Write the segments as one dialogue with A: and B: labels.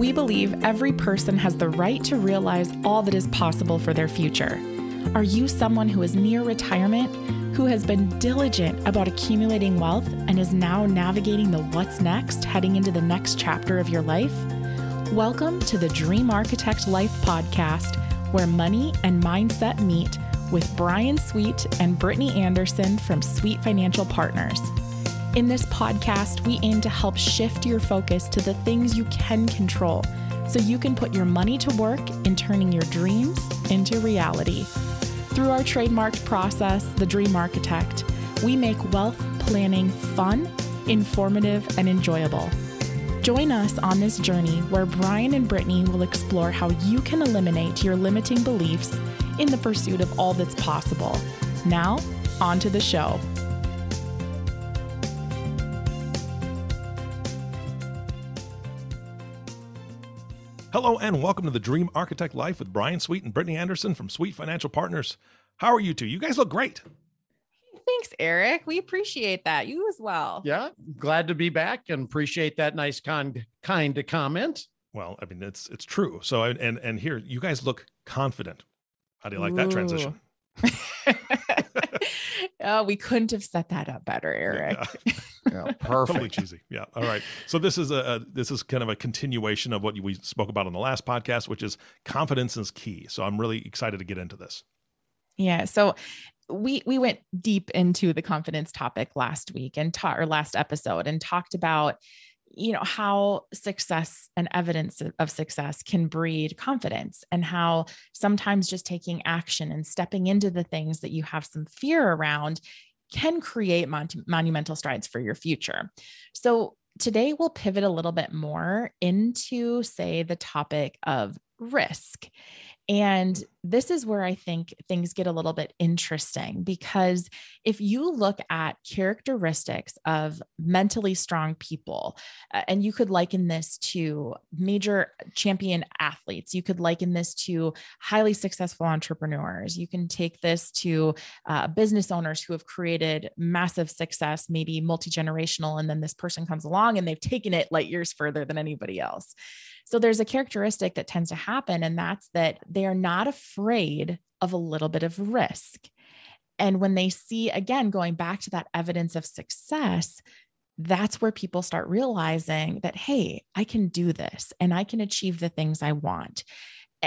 A: We believe every person has the right to realize all that is possible for their future. Are you someone who is near retirement, who has been diligent about accumulating wealth and is now navigating the what's next heading into the next chapter of your life? Welcome to the Dream Architect Life podcast, where money and mindset meet with Bryan Sweet and Brittany Anderson from Sweet Financial Partners. In this podcast, we aim to help shift your focus to the things you can control so you can put your money to work in turning your dreams into reality. Through our trademarked process, The Dream Architect, we make wealth planning fun, informative, and enjoyable. Join us on this journey where Bryan and Brittany will explore how you can eliminate your limiting beliefs in the pursuit of all that's possible. Now, on to the show.
B: Hello and welcome to the Dream Architect Life with Bryan Sweet and Brittany Anderson from Sweet Financial Partners. How are you two? You guys look great.
A: Thanks, Eric. We appreciate that. You as well.
C: Yeah, glad to be back and appreciate that nice kind kind to comment.
B: Well, I mean it's it's true. So and and here you guys look confident. How do you like Ooh. that transition?
A: oh, we couldn't have set that up better, Eric.
C: Yeah, yeah perfect.
B: totally cheesy. Yeah. All right. So this is a, a, this is kind of a continuation of what we spoke about on the last podcast, which is confidence is key. So I'm really excited to get into this.
A: Yeah. So we we went deep into the confidence topic last week and taught or last episode and talked about you know how success and evidence of success can breed confidence and how sometimes just taking action and stepping into the things that you have some fear around can create mon- monumental strides for your future. So today we'll pivot a little bit more into say the topic of risk. And this is where I think things get a little bit interesting because if you look at characteristics of mentally strong people, uh, and you could liken this to major champion athletes, you could liken this to highly successful entrepreneurs, you can take this to uh, business owners who have created massive success, maybe multi generational, and then this person comes along and they've taken it light years further than anybody else. So there's a characteristic that tends to happen, and that's that they are not afraid of a little bit of risk. And when they see, again, going back to that evidence of success, that's where people start realizing that, hey, I can do this and I can achieve the things I want.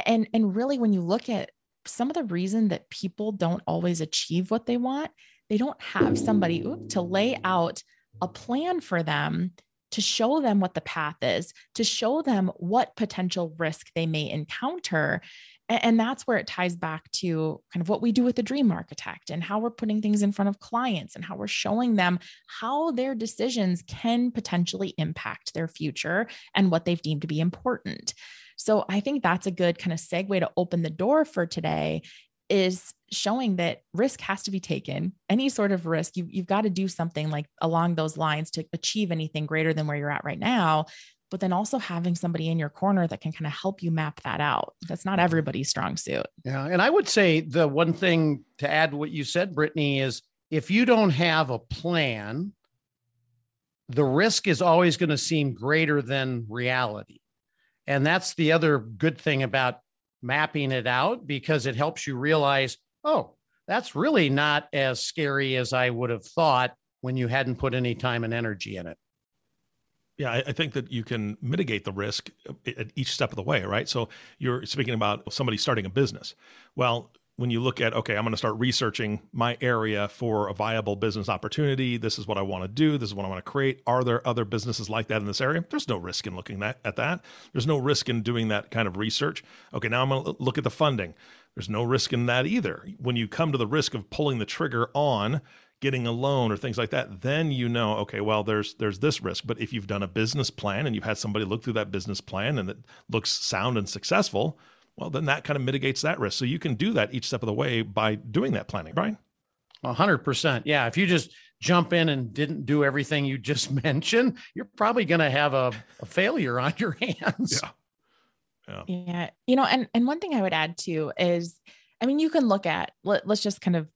A: And, and really, when you look at some of the reason that people don't always achieve what they want, they don't have somebody to lay out a plan for them to show them what the path is, to show them what potential risk they may encounter. And that's where it ties back to kind of what we do with the dream architect and how we're putting things in front of clients and how we're showing them how their decisions can potentially impact their future and what they've deemed to be important. So I think that's a good kind of segue to open the door for today is showing that risk has to be taken. Any sort of risk, you, you've got to do something like along those lines to achieve anything greater than where you're at right now. But then also having somebody in your corner that can kind of help you map that out. That's not mm-hmm. everybody's strong suit.
C: Yeah. And I would say the one thing to add to what you said, Brittany, is if you don't have a plan, the risk is always going to seem greater than reality. And that's the other good thing about mapping it out because it helps you realize, oh, that's really not as scary as I would have thought when you hadn't put any time and energy in it.
B: Yeah, I, think that you can mitigate the risk uh, at each step of the way, right? So you're speaking about somebody starting a business. Well, when you look at okay i'm going to start researching my area for a viable business opportunity this is what i want to do this is what i want to create. Are there other businesses like that in this area? There's no risk in looking at, at that. There's no risk in doing that kind of research. Okay now i'm going to look at the funding. There's no risk in that either. When you come to the risk of pulling the trigger on getting a loan or things like that then you know okay well there's there's this risk but if you've done a business plan and you've had somebody look through that business plan and it looks sound and successful well, then that kind of mitigates that risk. So you can do that each step of the way by doing that planning, Bryan.
C: A hundred percent. Yeah. If you just jump in and didn't do everything you just mentioned, you're probably going to have a, a, failure on your hands.
B: Yeah.
A: Yeah. Yeah. You know, and, and one thing I would add too is, I mean, you can look at, let, let's just kind of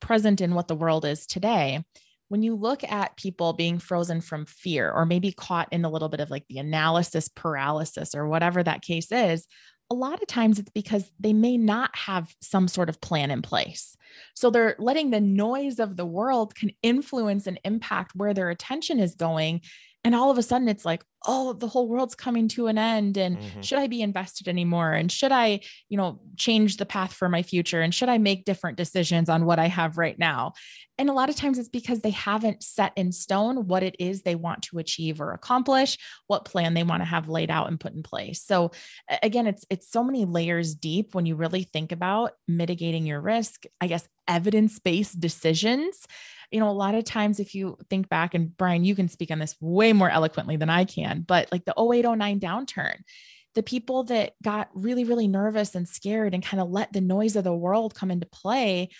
A: present in what the world is today. when you look at people being frozen from fear or maybe caught in a little bit of like the analysis paralysis or whatever that case is, a lot of times it's because they may not have some sort of plan in place. So they're letting the noise of the world can influence and impact where their attention is going and all of a sudden it's like oh the whole world's coming to an end. And mm-hmm. should i be invested anymore? And should i you know change the path for my future? And should i make different decisions on what i have right now? And a lot of times it's because they haven't set in stone what it is they want to achieve or accomplish what plan they want to have laid out and put in place. So again it's it's so many layers deep when you really think about mitigating your risk i guess evidence-based decisions you know, a lot of times if you think back, and Bryan, you can speak on this way more eloquently than I can, but like the 0809 downturn, the people that got really, really nervous and scared and kind of let the noise of the world come into play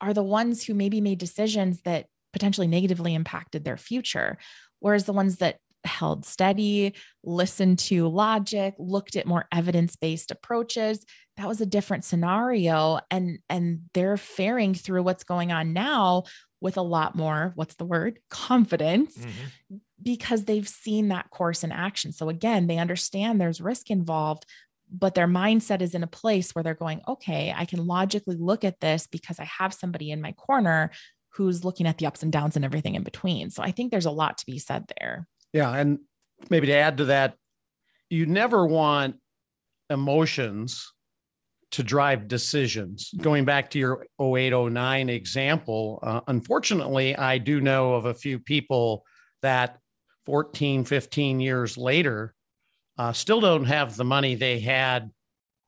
A: are the ones who maybe made decisions that potentially negatively impacted their future. Whereas the ones that held steady, listened to logic, looked at more evidence-based approaches, that was a different scenario and and they're faring through what's going on now with a lot more, what's the word? Confidence, mm-hmm. because they've seen that course in action. So again, they understand there's risk involved, but their mindset is in a place where they're going, okay, I can logically look at this because I have somebody in my corner who's looking at the ups and downs and everything in between. So I think there's a lot to be said there.
C: Yeah. And maybe to add to that, you never want emotions to drive decisions. Going back to your 0809 example, uh, unfortunately, I do know of a few people that 14, 15 years later uh, still don't have the money they had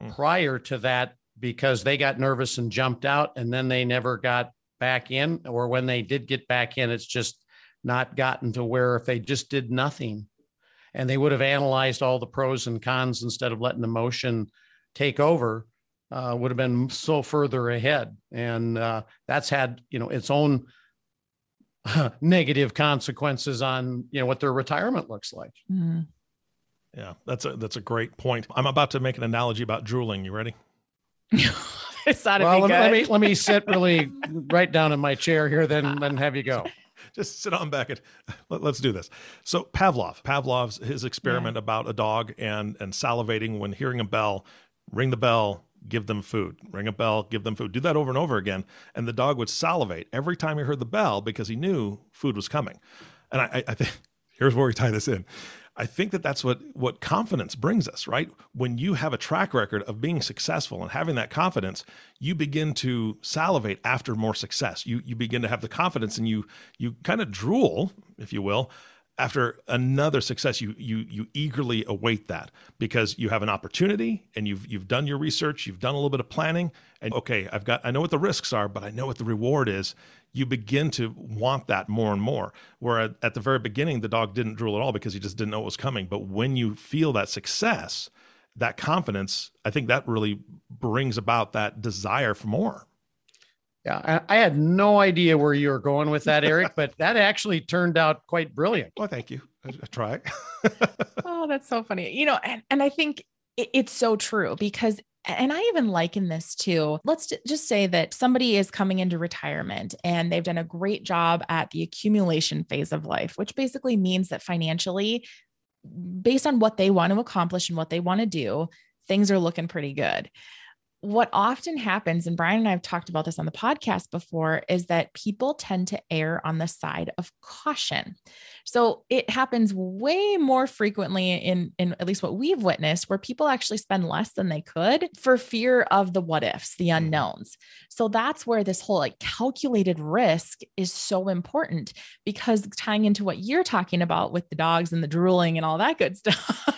C: hmm. prior to that because they got nervous and jumped out and then they never got back in. Or when they did get back in, it's just not gotten to where if they just did nothing and they would have analyzed all the pros and cons instead of letting emotion take over uh, would have been so further ahead, and uh, that's had you know its own negative consequences on you know what their retirement looks like.
A: Mm.
B: Yeah, that's a that's a great point. I'm about to make an analogy about drooling. You ready?
A: it's not
C: well, let, let, me let me sit really right down in my chair here, then then have you go.
B: Just sit on back and let, us do this. So Pavlov, Pavlov's his experiment yeah. about a dog and and salivating when hearing a bell, ring the bell, give them food. Ring a bell, give them food. Do that over and over again. And the dog would salivate every time he heard the bell because he knew food was coming. And I, I think here's where we tie this in. I think that that's what what confidence brings us, right? When you have a track record of being successful and having that confidence, you begin to salivate after more success. You you begin to have the confidence and you you kind of drool, if you will, after another success you you you eagerly await that because you have an opportunity and you've you've done your research you've done a little bit of planning and okay I've got I know what the risks are but I know what the reward is. You begin to want that more and more. Where at, at the very beginning the dog didn't drool at all because he just didn't know what was coming. But when you feel that success that confidence I think that really brings about that desire for more
C: yeah, I, had no idea where you were going with that, Eric, but that actually turned out quite brilliant.
B: Well, thank you. I, I try.
A: oh, that's so funny. You know, and, and I think it, it's so true because and I even liken this to let's just say that somebody is coming into retirement and they've done a great job at the accumulation phase of life, which basically means that financially, based on what they want to accomplish and what they want to do, things are looking pretty good what often happens, and Bryan and I have talked about this on the podcast before, is that people tend to err on the side of caution. So it happens way more frequently in, in at least what we've witnessed, where people actually spend less than they could for fear of the what ifs, the mm-hmm. unknowns. So that's where this whole like calculated risk is so important because tying into what you're talking about with the dogs and the drooling and all that good stuff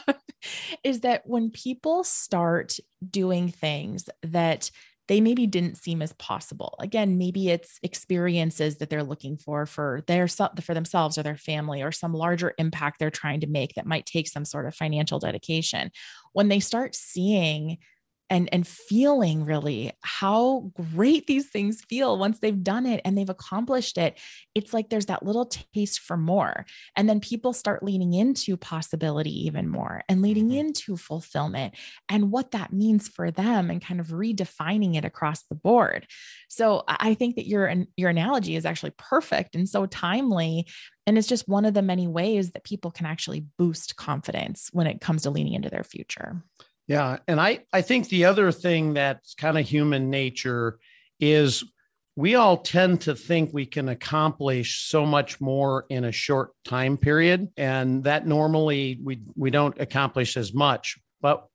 A: is that when people start doing things that they maybe didn't seem as possible. Again, maybe it's experiences that they're looking for for their for themselves or their family or some larger impact they're trying to make that might take some sort of financial dedication. When they start seeing and and feeling really how great these things feel once they've done it and they've accomplished it. It's like there's that little taste for more. And then people start leaning into possibility even more and leading mm-hmm. into fulfillment and what that means for them and kind of redefining it across the board. So i think that your your analogy is actually perfect and so timely and it's just one of the many ways that people can actually boost confidence when it comes to leaning into their future
C: yeah. And I, I think the other thing that's kind of human nature is we all tend to think we can accomplish so much more in a short time period. And that normally we, we don't accomplish as much. But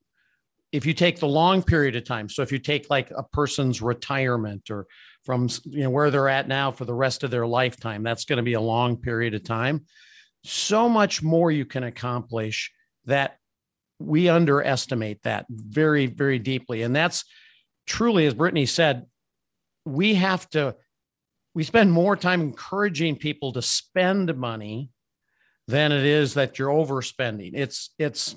C: if you take the long period of time, so if you take like a person's retirement or from you know where they're at now for the rest of their lifetime, that's going to be a long period of time. So much more you can accomplish that we underestimate that very, very deeply. And that's truly, as Brittany said, we have to, we spend more time encouraging people to spend money than it is that you're overspending. It's, it's,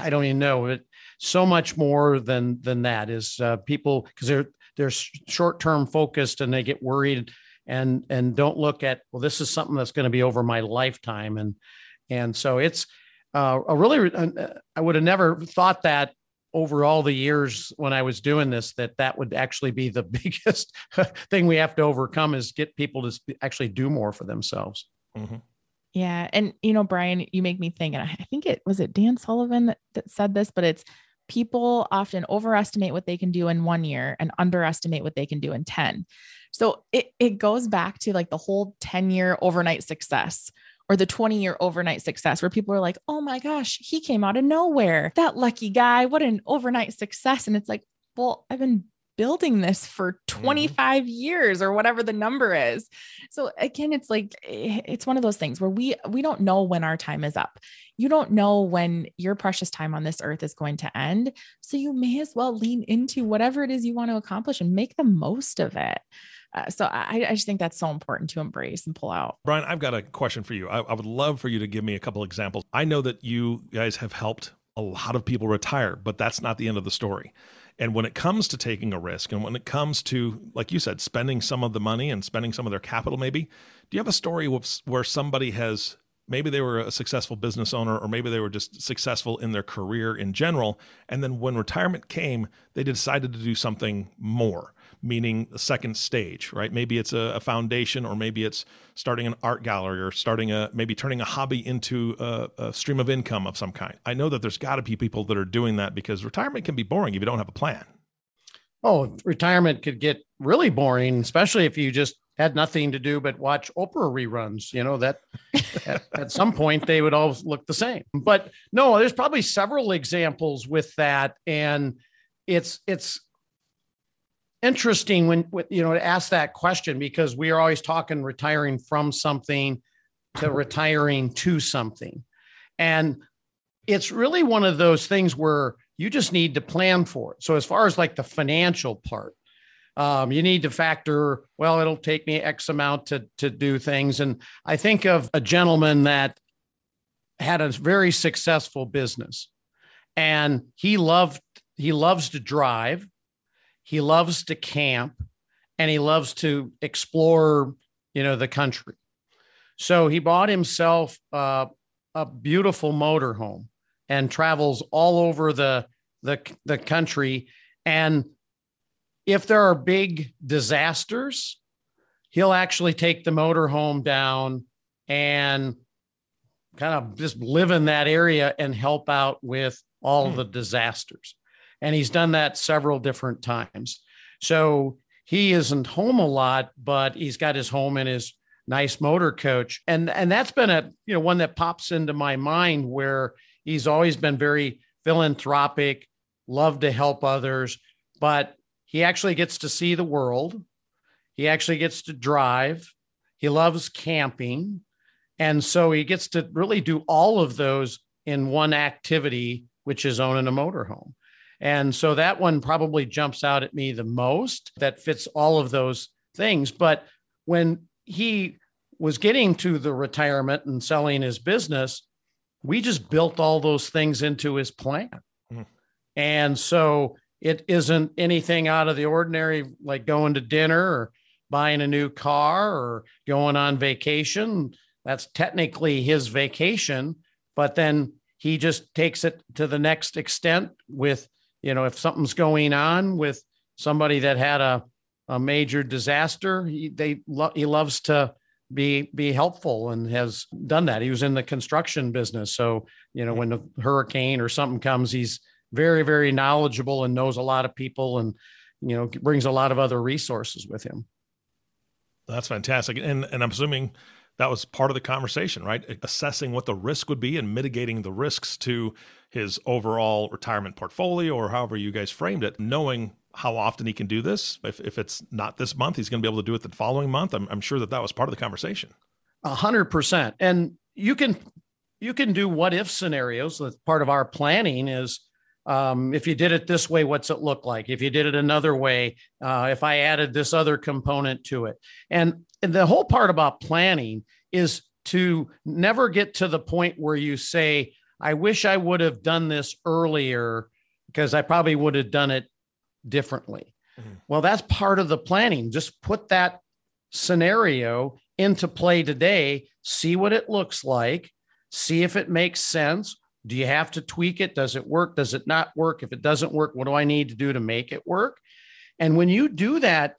C: I don't even know it so much more than, than that is uh, people, because they're, they're short-term focused and they get worried and, and don't look at, well, this is something that's going to be over my lifetime. And, and so it's, uh, a really, uh, I would have never thought that over all the years when I was doing this, that that would actually be the biggest thing we have to overcome is get people to actually do more for themselves.
A: Mm-hmm. Yeah. And, you know, Bryan, you make me think, and I think it was it Dan Sullivan that, that said this, but it's people often overestimate what they can do in one year and underestimate what they can do in 10. So it, it goes back to like the whole 10 year overnight success or the 20 year overnight success where people are like, oh my gosh, he came out of nowhere. That lucky guy, what an overnight success. And it's like, well, I've been building this for mm-hmm. 25 mm-hmm. years or whatever the number is. So again, it's like eh, it's one of those things where we we don't know when our time is up. You don't know when your precious time on this earth is going to end. So you may as well lean into whatever it is you want to accomplish and make the most of it. Uh, so I, I, just think that's so important to embrace and pull out.
B: Bryan, I've got a question for you. I, I would love for you to give me a couple examples. I know that you guys have helped a lot of people retire, but that's not the end of the story. And when it comes to taking a risk, and when it comes to, like you said, spending some of the money and spending some of their capital, maybe, do you have a story where somebody has maybe they were a successful business owner or maybe they were just successful in their career in general and then when retirement came they decided to do something more meaning the second stage, right? Maybe it's a, a, foundation, or maybe it's starting an art gallery, or starting a maybe turning a hobby into a, a stream of income of some kind. I know that there's got to be people that are doing that because retirement can be boring if you don't have a plan.
C: Oh, retirement could get really boring, especially if you just had nothing to do but watch Oprah reruns. You know that at, at some point they would all look the same. But no, there's probably several examples with that, and it's it's interesting when you know to ask that question because we are always talking retiring from something to retiring to something. And it's really one of those things where you just need to plan for it. So as far as like the financial part um, you need to factor well it'll take me x amount to to do things. And i think of a gentleman that had a very successful business and he loved he loves to drive he loves to camp and he loves to explore, you know, the country. So he bought himself uh, a beautiful motorhome and travels all over the, the, the country. And if there are big disasters, he'll actually take the motorhome down and kind of just live in that area and help out with all hmm. the disasters. And he's done that several different times. So he isn't home a lot, but he's got his home in his nice motor coach. And and that's been a you know one that pops into my mind where he's always been very philanthropic, love to help others, but he actually gets to see the world. He actually gets to drive. He loves camping. And so he gets to really do all of those in one activity, which is owning a motorhome. And so that one probably jumps out at me the most that fits all of those things. But when he was getting to the retirement and selling his business, we just built all those things into his plan. Mm. And so it isn't anything out of the ordinary, like going to dinner or buying a new car or going on vacation. That's technically his vacation, but then he just takes it to the next extent with, you know, if something's going on with somebody that had a, a major disaster, he, they lo- he loves to be be helpful and has done that. He was in the construction business, so you know when a hurricane or something comes, he's very very knowledgeable and knows a lot of people and you know brings a lot of other resources with him.
B: That's fantastic, and and I'm assuming that was part of the conversation, right? Assessing what the risk would be and mitigating the risks to his overall retirement portfolio or however you guys framed it, knowing how often he can do this. If, if it's not this month, he's going to be able to do it the following month. I'm, I'm sure that that was part of the conversation.
C: A hundred percent. And you can, you can do what if scenarios. That's part of our planning is, um, if you did it this way, what's it look like? If you did it another way, uh, if I added this other component to it, and, and the whole part about planning is to never get to the point where you say, "I wish I would have done this earlier," because I probably would have done it differently. Mm-hmm. Well, that's part of the planning. Just put that scenario into play today, see what it looks like, see if it makes sense. Do you have to tweak it? Does it work? Does it not work? If it doesn't work, what do I need to do to make it work? And when you do that,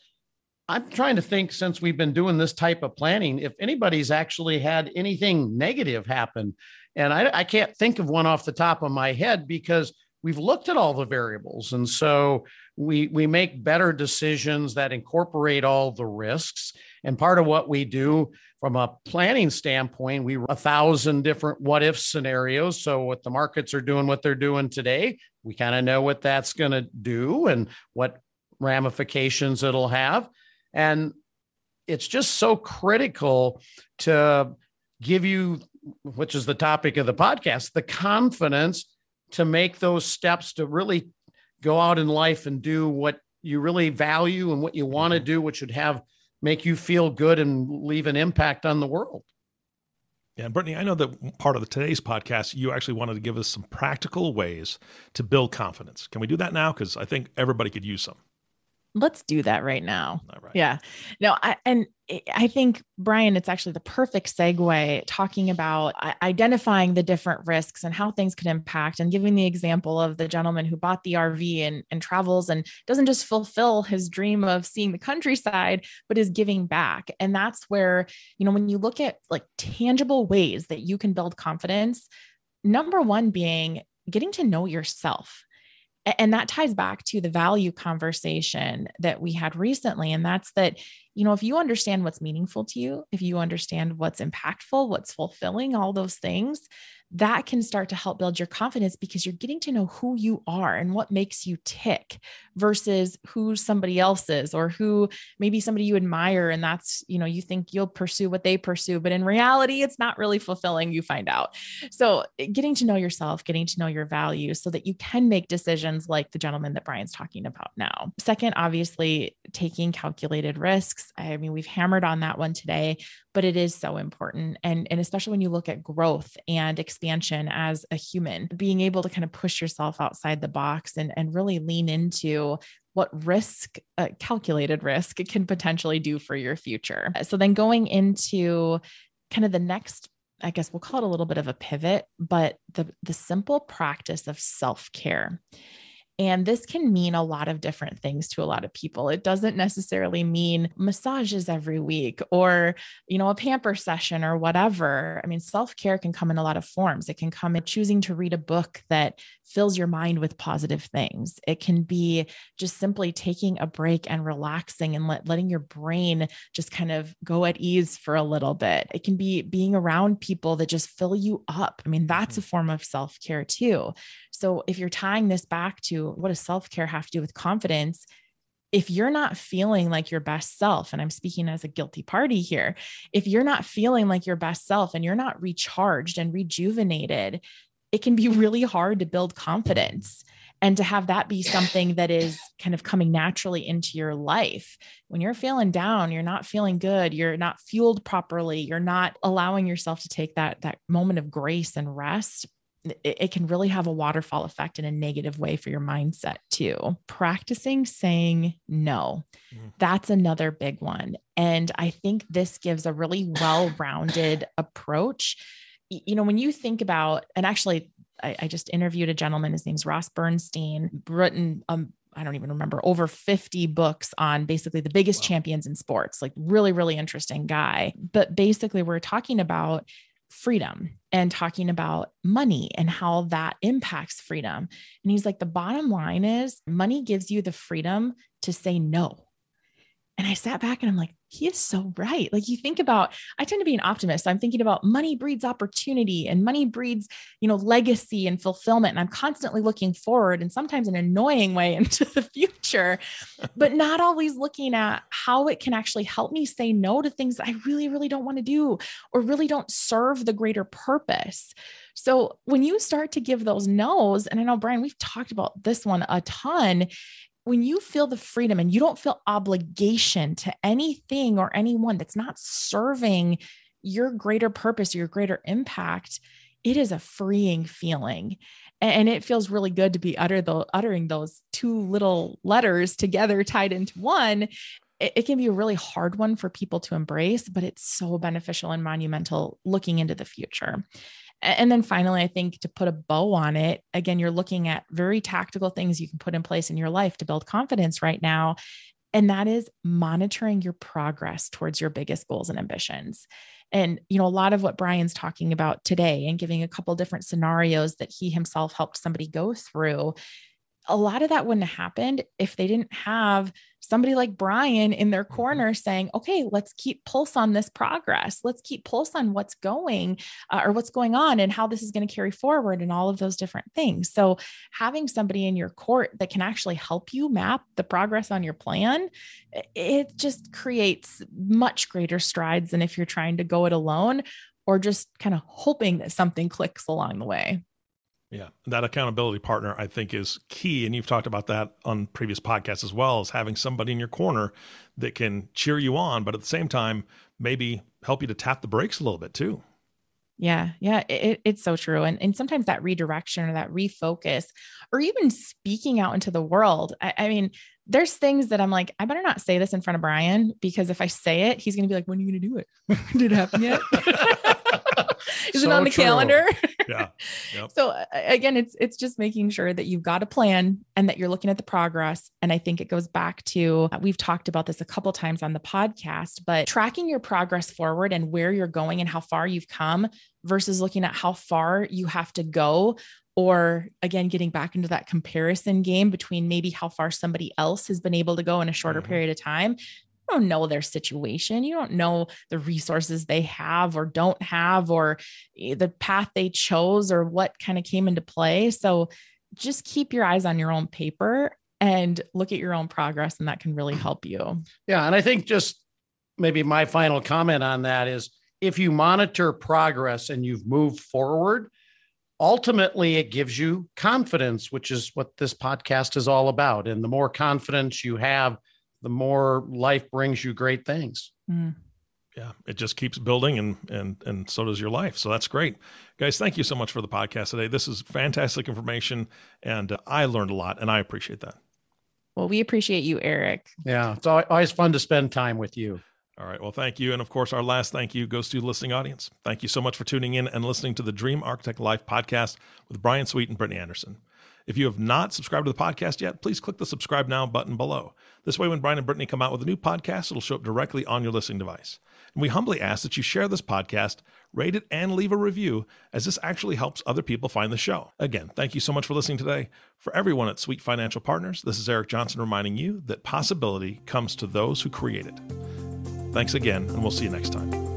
C: I'm trying to think since we've been doing this type of planning, if anybody's actually had anything negative happen. And I, I can't think of one off the top of my head because we've looked at all the variables. And so we we make better decisions that incorporate all the risks. And part of what we do from a planning standpoint we a thousand different what if scenarios. So what the markets are doing what they're doing today we kind of know what that's going to do and what ramifications it'll have. And it's just so critical to give you which is the topic of the podcast the confidence to make those steps to really go out in life and do what you really value and what you want to mm-hmm. do, which would have make you feel good and leave an impact on the world.
B: Yeah, and Brittany, I know that part of the, today's podcast, you actually wanted to give us some practical ways to build confidence. Can we do that now? Because I think everybody could use some
A: let's do that right now. Right. Yeah. No, I, and I think, Bryan, it's actually the perfect segue talking about identifying the different risks and how things could impact and giving the example of the gentleman who bought the RV and, and travels and doesn't just fulfill his dream of seeing the countryside, but is giving back. And that's where, you know, when you look at like tangible ways that you can build confidence, number one being getting to know yourself and that ties back to the value conversation that we had recently and that's that you know if you understand what's meaningful to you if you understand what's impactful what's fulfilling all those things that can start to help build your confidence because you're getting to know who you are and what makes you tick versus who somebody else is or who maybe somebody you admire and that's you know you think you'll pursue what they pursue but in reality it's not really fulfilling you find out. So eh, getting to know yourself getting to know your values so that you can make decisions like the gentleman that Bryan's talking about now. Second obviously taking calculated risks i mean we've hammered on that one today but it is so important. And and especially when you look at growth and expansion as a human being able to kind of push yourself outside the box and and really lean into what risk uh, calculated risk can potentially do for your future. So then going into kind of the next I guess we'll call it a little bit of a pivot, but the the simple practice of self-care. And this can mean a lot of different things to a lot of people. It doesn't necessarily mean massages every week or, you know, a pamper session or whatever. I mean, self care can come in a lot of forms. It can come in choosing to read a book that fills your mind with positive things. It can be just simply taking a break and relaxing and let, letting your brain just kind of go at ease for a little bit. It can be being around people that just fill you up. I mean, that's mm-hmm. a form of self care too. So if you're tying this back to what does self care have to do with confidence? If you're not feeling like your best self, and I'm speaking as a guilty party here, if you're not feeling like your best self and you're not recharged and rejuvenated, it can be really hard to build confidence and to have that be something that is kind of coming naturally into your life. When you're feeling down, you're not feeling good, you're not fueled properly, you're not allowing yourself to take that that moment of grace and rest. It, it can really have a waterfall effect in a negative way for your mindset too. Practicing saying no, mm. that's another big one. And I think this gives a really well rounded approach. You know, when you think about, and actually, I, I, just interviewed a gentleman, his name's Ross Bernstein, written um, I don't even remember, over 50 books on basically the biggest wow. champions in sports, like really, really interesting guy. But basically, we're talking about freedom and talking about money and how that impacts freedom. And he's like, the bottom line is money gives you the freedom to say no. And I sat back and I'm like, he is so right. Like you think about, I tend to be an optimist. I'm thinking about money breeds opportunity and money breeds, you know, legacy and fulfillment. And I'm constantly looking forward and sometimes in an annoying way into the future, but not always looking at how it can actually help me say no to things that I really, really don't want to do or really don't serve the greater purpose. So when you start to give those no's, and I know, Bryan, we've talked about this one a ton, when you feel the freedom and you don't feel obligation to anything or anyone that's not serving your greater purpose, your greater impact, it is a freeing feeling. And it feels really good to be utter the, uttering those two little letters together tied into one. It, it can be a really hard one for people to embrace, but it's so beneficial and monumental looking into the future. And then finally, I think to put a bow on it, again, you're looking at very tactical things you can put in place in your life to build confidence right now. And that is monitoring your progress towards your biggest goals and ambitions. And, you know, a lot of what Bryan's talking about today and giving a couple different scenarios that he himself helped somebody go through a lot of that wouldn't have happened if they didn't have somebody like Bryan in their mm-hmm. corner saying, okay, let's keep pulse on this progress. Let's keep pulse on what's going uh, or what's going on and how this is going to carry forward and all of those different things. So, having somebody in your court that can actually help you map the progress on your plan, it just creates much greater strides than if you're trying to go it alone or just kind of hoping that something clicks along the way.
B: Yeah, that accountability partner I think is key, and you've talked about that on previous podcasts as well. Is having somebody in your corner that can cheer you on, but at the same time maybe help you to tap the brakes a little bit too.
A: Yeah, yeah, it, it's so true. And, and sometimes that redirection or that refocus, or even speaking out into the world. I, I mean, there's things that I'm like, I better not say this in front of Bryan because if I say it, he's going to be like, when are you going to do it? Did it happen yet? Is so it on the true. calendar?
B: yeah.
A: Yep. So again, it's it's just making sure that you've got a plan and that you're looking at the progress. And I think it goes back to we've talked about this a couple times on the podcast, but tracking your progress forward and where you're going and how far you've come versus looking at how far you have to go or again getting back into that comparison game between maybe how far somebody else has been able to go in a shorter mm-hmm. period of time you don't know their situation. You don't know the resources they have or don't have or eh, the path they chose or what kind of came into play. So just keep your eyes on your own paper and look at your own progress and that can really help you.
C: Yeah and i think just maybe my final comment on that is if you monitor progress and you've moved forward ultimately it gives you confidence which is what this podcast is all about. And the more confidence you have the more life brings you great things mm.
B: yeah it just keeps building and and and so does your life so that's great guys thank you so much for the podcast today this is fantastic information and uh, i learned a lot and i appreciate that
A: well we appreciate you eric
C: yeah it's always fun to spend time with you
B: all right. Well, thank you. And of course, our last thank you goes to the listening audience. Thank you so much for tuning in and listening to the Dream Architect Life podcast with Bryan Sweet and Brittany Anderson. If you have not subscribed to the podcast yet, please click the subscribe now button below. This way, when Bryan and Brittany come out with a new podcast, it'll show up directly on your listening device. And we humbly ask that you share this podcast, rate it, and leave a review, as this actually helps other people find the show. Again, thank you so much for listening today. For everyone at Sweet Financial Partners, this is Eric Johnson reminding you that possibility comes to those who create it. Thanks again, and we'll see you next time.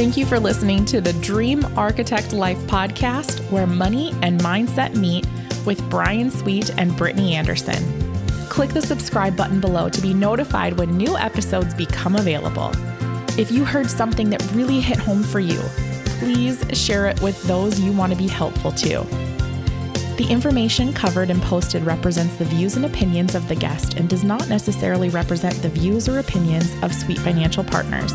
A: Thank you for listening to the Dream Architect Life podcast, where money and mindset meet with Bryan Sweet and Brittany Anderson. Click the subscribe button below to be notified when new episodes become available. If you heard something that really hit home for you, please share it with those you want to be helpful to. The information covered and posted represents the views and opinions of the guest and does not necessarily represent the views or opinions of Sweet Financial Partners.